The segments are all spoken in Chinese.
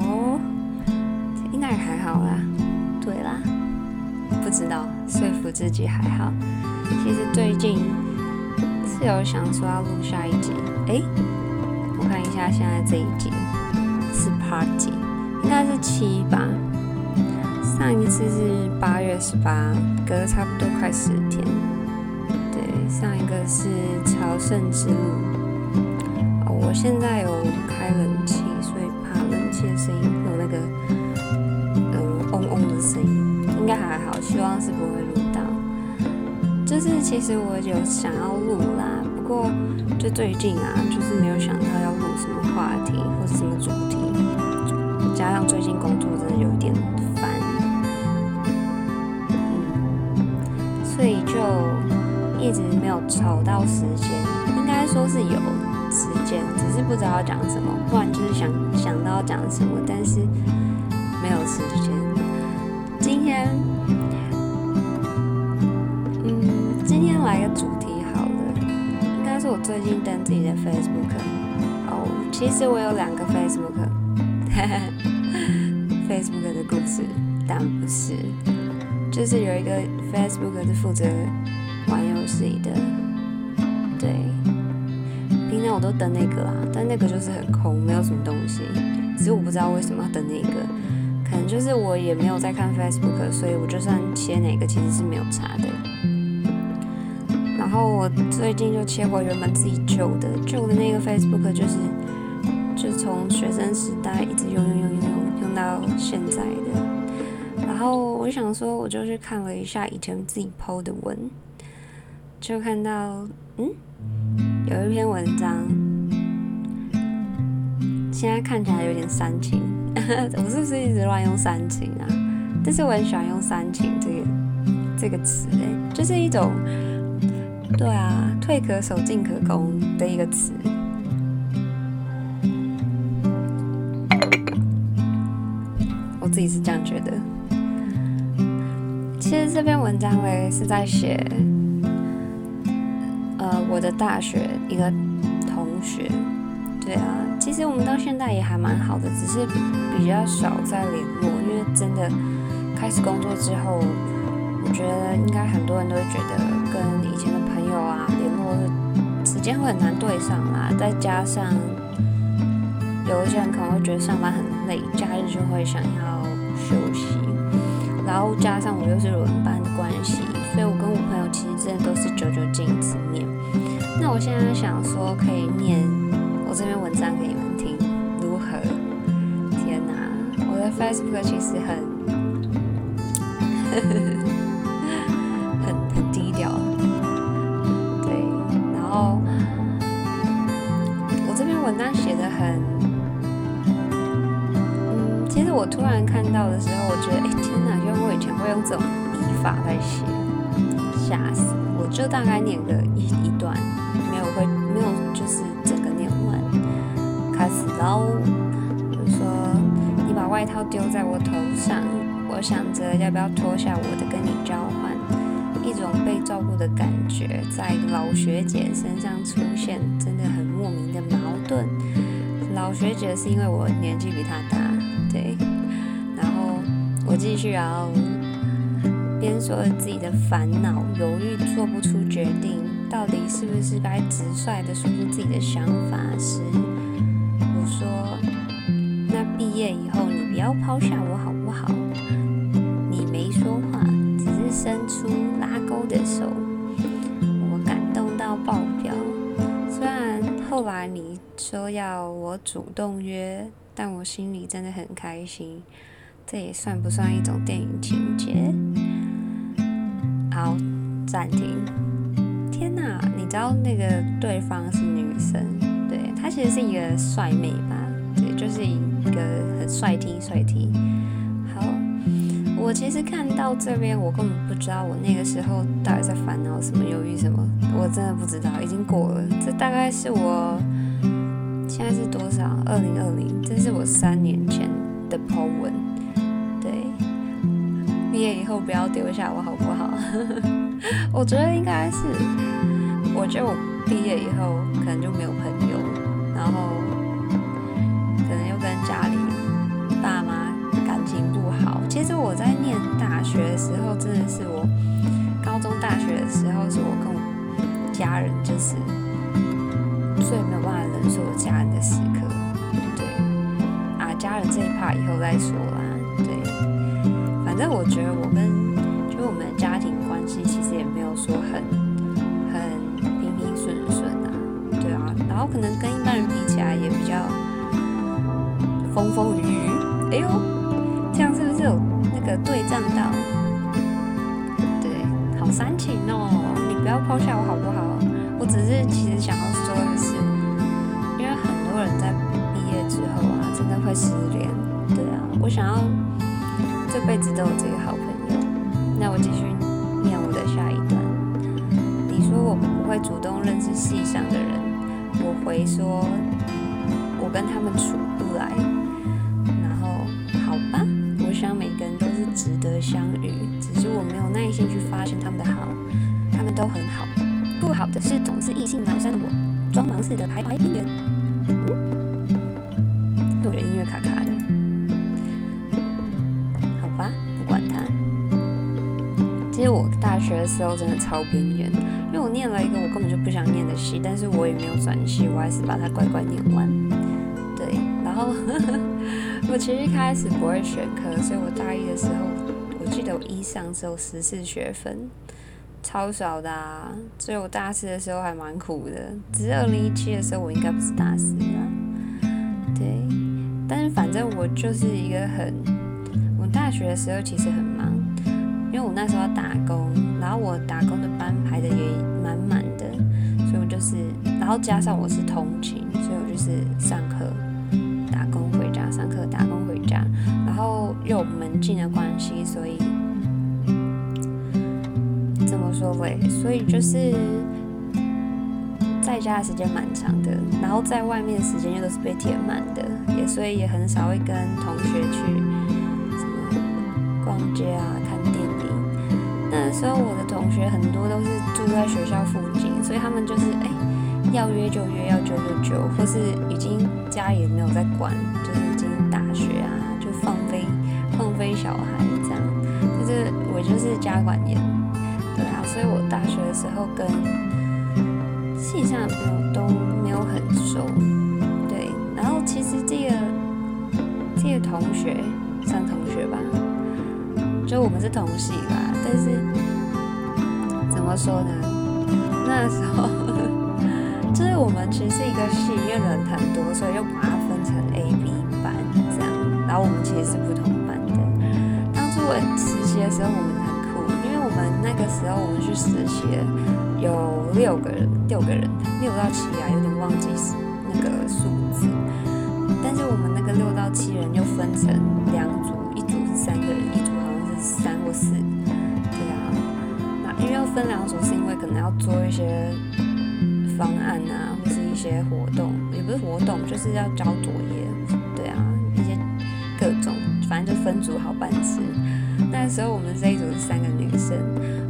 哦，应该还好啦。对啦，不知道说服自己还好。其实最近是有想说要录下一集，哎，我看一下现在这一集是 Part 几？应该是七吧。上一次是八月十八，隔了差不多快十天。对上一个是朝圣之路。我现在有开冷气，所以怕冷气的声音有那个嗯嗡嗡的声音，应该还好，希望是不会录到。就是其实我有想要录啦，不过就最近啊，就是没有想到要录什么话题或者什么主题，加上最近工作真的有一点烦，嗯，所以就。一直没有抽到时间，应该说是有时间，只是不知道要讲什么，不然就是想想到讲什么，但是没有时间。今天，嗯，今天来个主题好了，应该是我最近登自己的 Facebook。哦，其实我有两个 Facebook，哈哈，Facebook 的故事，但不是，就是有一个 Facebook 是负责。玩游戏的，对，平常我都登那个啦，但那个就是很空，没有什么东西。只是我不知道为什么要登那个，可能就是我也没有在看 Facebook，所以我就算切哪个其实是没有差的。然后我最近就切回原本自己旧的，旧的那个 Facebook 就是，就从学生时代一直用用用用用用到现在的。然后我想说，我就去看了一下以前自己 PO 的文。就看到，嗯，有一篇文章，现在看起来有点煽情，我是不是一直乱用煽情啊？但是我很喜欢用煽情这个这个词，哎，就是一种，对啊，退可守，进可攻的一个词。我自己是这样觉得。其实这篇文章嘞是在写。我的大学一个同学，对啊，其实我们到现在也还蛮好的，只是比较少在联络，因为真的开始工作之后，我觉得应该很多人都会觉得跟以前的朋友啊联络时间会很难对上啦，再加上有一些人可能会觉得上班很累，假日就会想要休息，然后加上我又是轮班的关系。所以我跟我朋友其实真的都是久久见一次面。那我现在想说，可以念我这篇文章给你们听，如何？天哪，我的 Facebook 其实很很很低调。对，然后我这篇文章写的很，嗯，其实我突然看到的时候，我觉得，哎，天哪，原来我以前会用这种笔法来写。吓死！我就大概念个大家不要脱下我的跟你交换，一种被照顾的感觉在老学姐身上出现，真的很莫名的矛盾。老学姐是因为我年纪比她大，对，然后我继续啊。边说着自己的烦恼，犹豫做不出决定，到底是不是该直率的说出自己的想法时，我说：“那毕业以后你不要抛下我好说要我主动约，但我心里真的很开心。这也算不算一种电影情节？好，暂停。天哪，你知道那个对方是女生，对她其实是一个帅妹吧？对，就是一个很帅 T 帅 T。好，我其实看到这边，我根本不知道我那个时候到底在烦恼什么、犹豫什么，我真的不知道，已经过了。这大概是我现在是多少？二零二零，这是我三年前的 po 文。毕业以后不要丢下我好不好？我觉得应该是，我觉得我毕业以后可能就没有朋友，然后可能又跟家里爸妈感情不好。其实我在念大学的时候，真的是我高中、大学的时候，是我跟我家人就是最没有办法忍受我家人的时刻。对啊，家人这一趴以后再说啦。对，反正我觉得我跟就我们的家庭关系其实也没有说很很平平顺顺啊，对啊。然后可能跟一般人比起来也比较风风雨雨。哎呦，这样是不是有那个对仗到？对，好煽情哦！你不要抛下我好不好？只是其实想要说的是，因为很多人在毕业之后啊，真的会失联。对啊，我想要这辈子都有这个好朋友。那我继续念我的下一段。你说我们不会主动认识世上的人。我回说，我跟他们处不来，然后好吧，我想每个人都是值得相遇，只是我没有耐心去发现他们的好，他们都很好，不好的是总是意兴阑珊的我，装忙似的徘徊边缘。我觉得音乐卡卡的，好吧，不管他。其实我大学的时候真的超边缘。因为我念了一个我根本就不想念的戏，但是我也没有转系，我还是把它乖乖念完。对，然后 我其实一开始不会选科，所以我大一的时候，我记得我一上只有十四学分，超少的啊。所以我大四的时候还蛮苦的。只是二零一七的时候，我应该不是大四啦。对，但是反正我就是一个很，我大学的时候其实很忙，因为我那时候要打工。然后我打工的班排的也满满的，所以我就是，然后加上我是通勤，所以我就是上课、打工回家，上课、打工回家，然后又有门禁的关系，所以这么说嘞？所以就是在家的时间蛮长的，然后在外面的时间又都是被填满的，也所以也很少会跟同学去什么逛街啊。看电影那时候我的同学很多都是住在学校附近，所以他们就是哎要约就约，要揪就揪，或是已经家也没有在管，就是已经大学啊就放飞放飞小孩这样，就是我就是家管严，所以我大学的时候跟系上的朋友都没有很熟，对，然后其实这个这个同学算同学吧。就我们是同系吧，但是怎么说呢？那时候就是我们其实是一个系，因为人很多，所以又把它分成 A、B 班这样。然后我们其实是不同班的。当初我实习的时候，我们，我们那个时候我们去实习有六个人，六个人，六到七啊，有点忘记是那个数字。但是我们那个六到七人又分成两组，一组是三个人，一组好像是。三或四，对啊，那因为要分两组，是因为可能要做一些方案啊，或是一些活动，也不是活动，就是要交作业，对啊，一些各种，反正就分组好办事。那时候我们这一组是三个女生，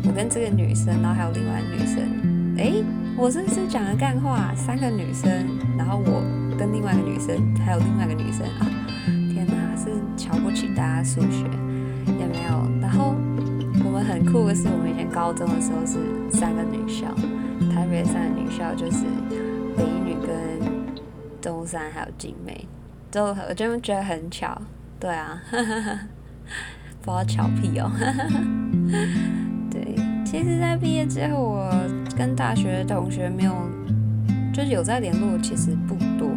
我跟这个女生，然后还有另外女生，哎，我是不是讲了干话？三个女生，然后我跟另外一个女生，还有另外一个女生啊，天哪，是瞧不起大家数学。也没有。然后我们很酷的是，我们以前高中的时候是三个女校，台北三个女校就是北一女跟中山还有静美，就我就觉得很巧，对啊，不知道巧屁哦。对，其实，在毕业之后，我跟大学同学没有，就是有在联络，其实不多，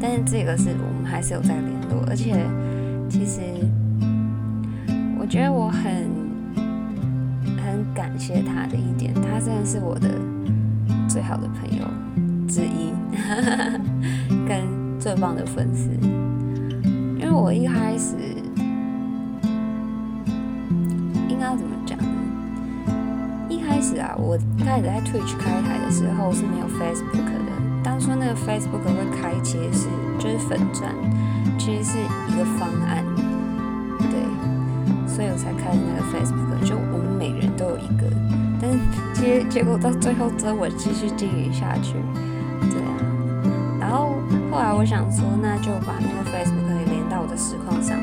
但是这个是我们还是有在联络，而且其实。我觉得我很很感谢他的一点，他真的是我的最好的朋友之一，跟最棒的粉丝。因为我一开始应该要怎么讲呢？一开始啊，我一开始在 Twitch 开台的时候是没有 Facebook 的。当初那个 Facebook 会开其实是就是粉钻，其实是一个方案。对所以我才开那个 Facebook，就我们每人都有一个，但是结结果到最后只有我继续经营下去，对啊。然后后来我想说，那就把那个 Facebook 也连到我的实况上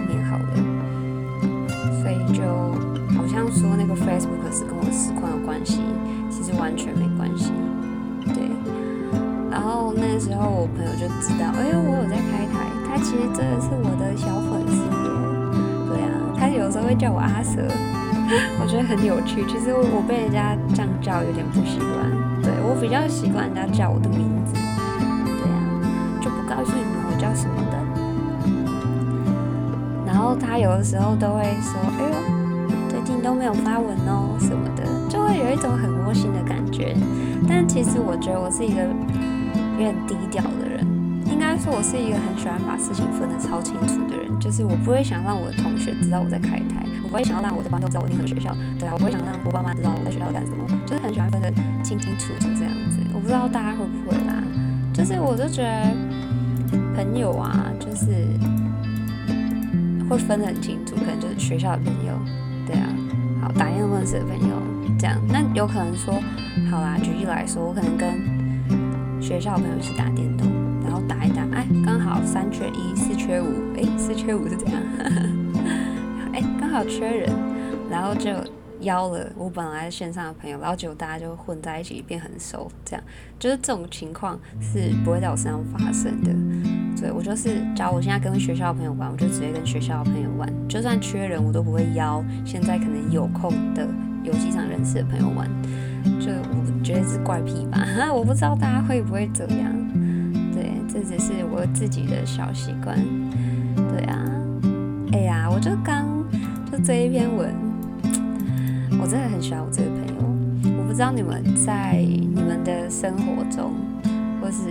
Facebook 是跟我实况有关系，其实完全没关系。对。然后那时候我朋友就知道，哎呦，我有在开台，他其实真的是我的小粉丝耶。对啊，他有时候会叫我阿蛇。我觉得很有趣，其实我被人家这样叫有点不习惯。对我比较习惯人家叫我的名字，对啊，就不告诉你们我叫什么的。然后他有的时候都会说：“哎呦，都没有发文哦什么的”，就会有一种很窝心的感觉。但其实我觉得我是一个有点低调的人，应该说我是一个很喜欢把事情分得超清楚的人，就是我不会想让我的同学知道我在开台。我不会想要让我的观众知道我念什么学校，对啊，我不会想让我爸妈知道我在学校干什么，就是很喜欢分得清清楚楚这样子。我不知道大家会不会啦，就是我就觉得朋友啊，就是会分得很清楚，可能就是学校的朋友，的朋友这样。那有可能说，好啦，举例来说，我可能跟学校朋友一起打电动，然后打一打，哎，刚好三缺一，四缺五，哎，四缺五是怎样 刚好？缺人，然后就邀了我本来线上的朋友，然后结果大家就混在一起变很熟，这样就是这种情况是不会在我身上发生的。所以我就是，假如我现在跟学校的朋友玩，我就直接跟学校的朋友玩，就算缺人，我都不会邀现在可能有空的有机场认识的朋友玩。就我觉得是怪癖吧，我不知道大家会不会这样。对，这只是我自己的小习惯。对啊，哎呀，我就刚。就这一篇文，我真的很喜欢我这个朋友。我不知道你们在你们的生活中，或是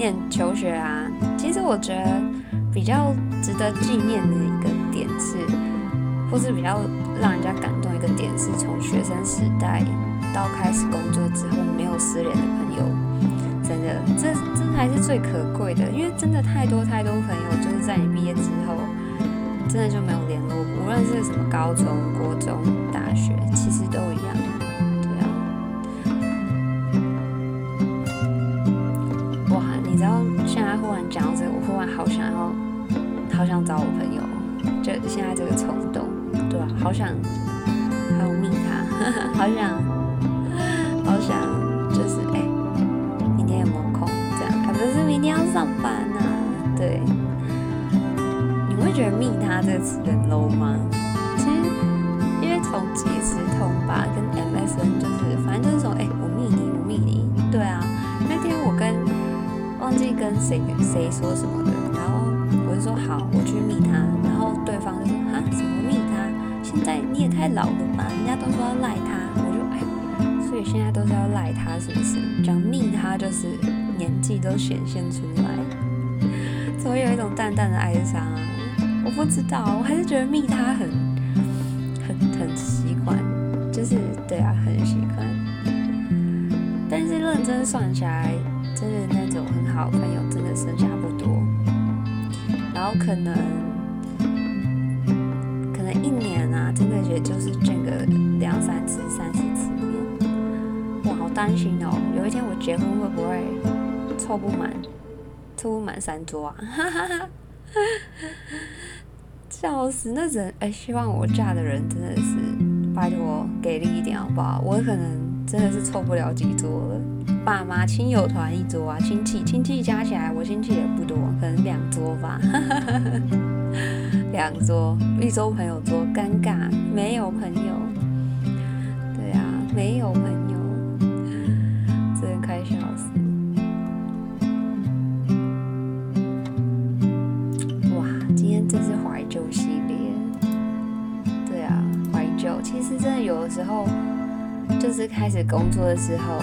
念求学啊，其实我觉得比较值得纪念的一个点是，或是比较让人家感动一个点是，从学生时代到开始工作之后没有失联的朋友，真的，这这才是最可贵的，因为真的太多太多朋友就是在你毕业之后。真的就没有联络，无论是什么高中、国中、大学，其实都一样，现在忽然讲到这个，我忽然好想要，好想找我朋友，就现在这个冲动，对啊，好想，还有密他，好想，好想，就是哎，明天有没有空？这样，还不是明天要上班呢，对。你会觉得“密他”这个词很 low 吗？其实，因为从即时通吧，跟 MSN 就是，反正就是说，哎，我密你，我密你，对啊。跟谁谁说什么的，然后我就说好，我去密他，然后对方就说啊，什么密他？现在你也太老了吧？人家都说要赖他，我就哎，所以现在都是要赖他，是不是？讲密他就是年纪都显现出来，所以有一种淡淡的哀伤啊。我不知道，我还是觉得密他很很很习惯，就是对啊，很习惯。但是认真算起来，真的那种很好的朋友，真的剩下不多。然后可能可能一年啊，真的也就是见个两三次、三四次面。我好担心哦，有一天我结婚会不会凑不满，凑不满三桌啊？哈哈哈。笑死！那人哎，希望我嫁的人真的是拜托给力一点好不好？我可能真的是凑不了几桌了。爸妈亲友团一桌啊，亲戚亲戚加起来，我亲戚也不多，可能两桌吧。两桌，一桌朋友桌，尴尬，没有朋友。对啊，没有朋友，真的快笑死。哇，今天真是怀。旧系列，对啊，怀旧。其实真的有的时候，就是开始工作的时候，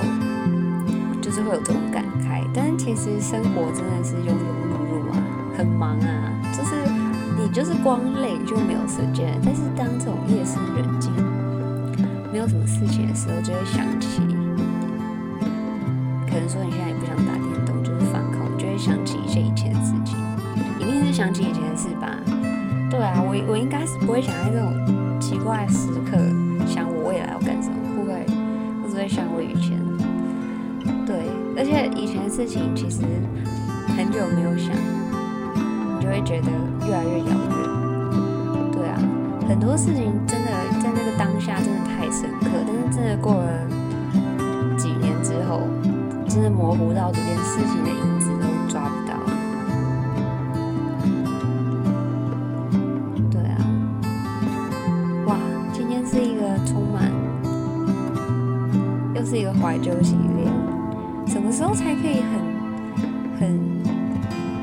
就是会有这种感慨。但其实生活真的是庸庸碌碌啊，很忙啊。就是你就是光累就没有时间。但是当这种夜深人静，没有什么事情的时候，就会想起，可能说你现在也不想打电动，就是放空，就会想起一些以前的事情，一定是想起以前的事吧。对啊，我我应该是不会想在这种奇怪的时刻想我未来要干什么，不会。我只会想我以前。事情其实很久没有想，你就会觉得越来越遥远。对啊，很多事情真的在那个当下真的太深刻，但是真的过了几年之后，真的模糊到连事情的影子都抓不到。对啊，哇，今天是一个充满，又是一个怀旧系列。什么时候才可以很很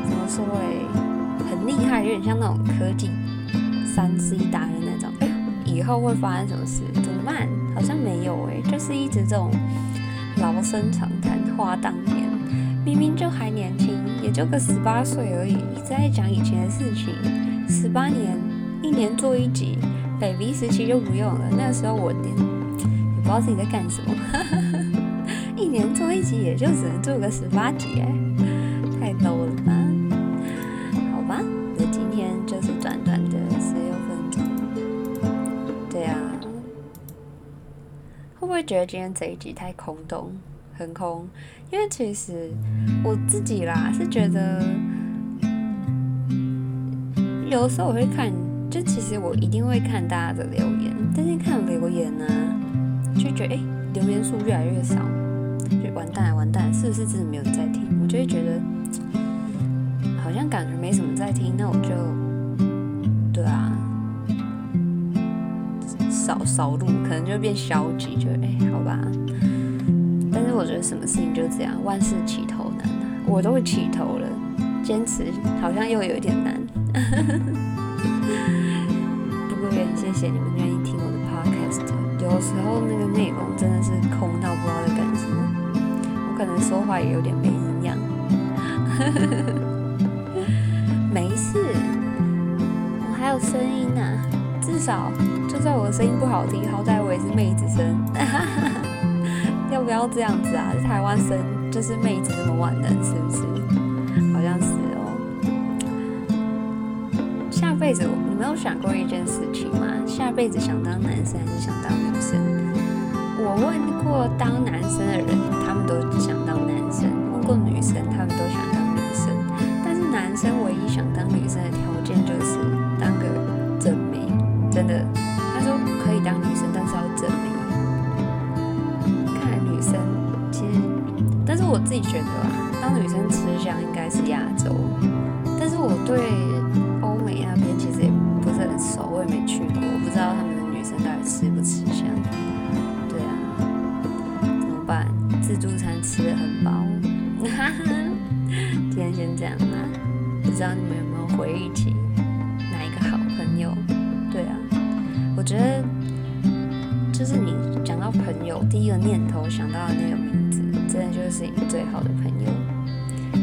怎么说诶，很厉害，有点像那种科技三 C 达人那种。哎，以后会发生什么事？怎么办？好像没有诶，就是一直这种老生常谈话当年，明明就还年轻，也就个十八岁而已，一直在讲以前的事情。十八年，一年做一集，baby 时期就不用了。那个时候我连也不知道自己在干什么。一年做一集，也就只能做个十八集哎，太 low 了吧？好吧，那今天就是短短的十六分钟。对啊，会不会觉得今天这一集太空洞、很空？因为其实我自己啦，是觉得有的时候我会看，就其实我一定会看大家的留言，但是看留言呢，就觉得哎，留言数越来越少。完蛋完蛋，是不是真的没有在听？我就会觉得 好像感觉没什么在听，那我就对啊，少少录，可能就变消极，就哎好吧。但是我觉得什么事情就这样，万事起头难啊，我都会起头了，坚持好像又有一点难。不过也很谢谢你们愿意听我的 podcast，有时候那个内容真的是空到不知道在干什么。可能说话也有点没营养，没事，我还有声音呢，至少就算我的声音不好听，好歹我也是妹子声，要不要这样子啊？台湾生就是妹子这么万能，是不是？好像是哦。下辈子你没有想过一件事情吗？下辈子想当男生还是想当女生？我问过当男生的人，他们都想当男生；问过女生，他们都想当女生。但是男生唯一想当女生的条件就是当个正妹，真的。他说可以当女生，但是要正妹。看来女生其实，但是我自己觉得啊，当女生吃香应该是亚洲。但是我对这样啦，不知道你们有没有回忆起哪一个好朋友？对啊，我觉得就是你讲到朋友，第一个念头想到的那个名字，真的就是你最好的朋友。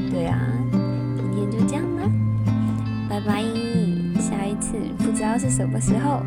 对啊，今天就这样啦，拜拜。下一次不知道是什么时候。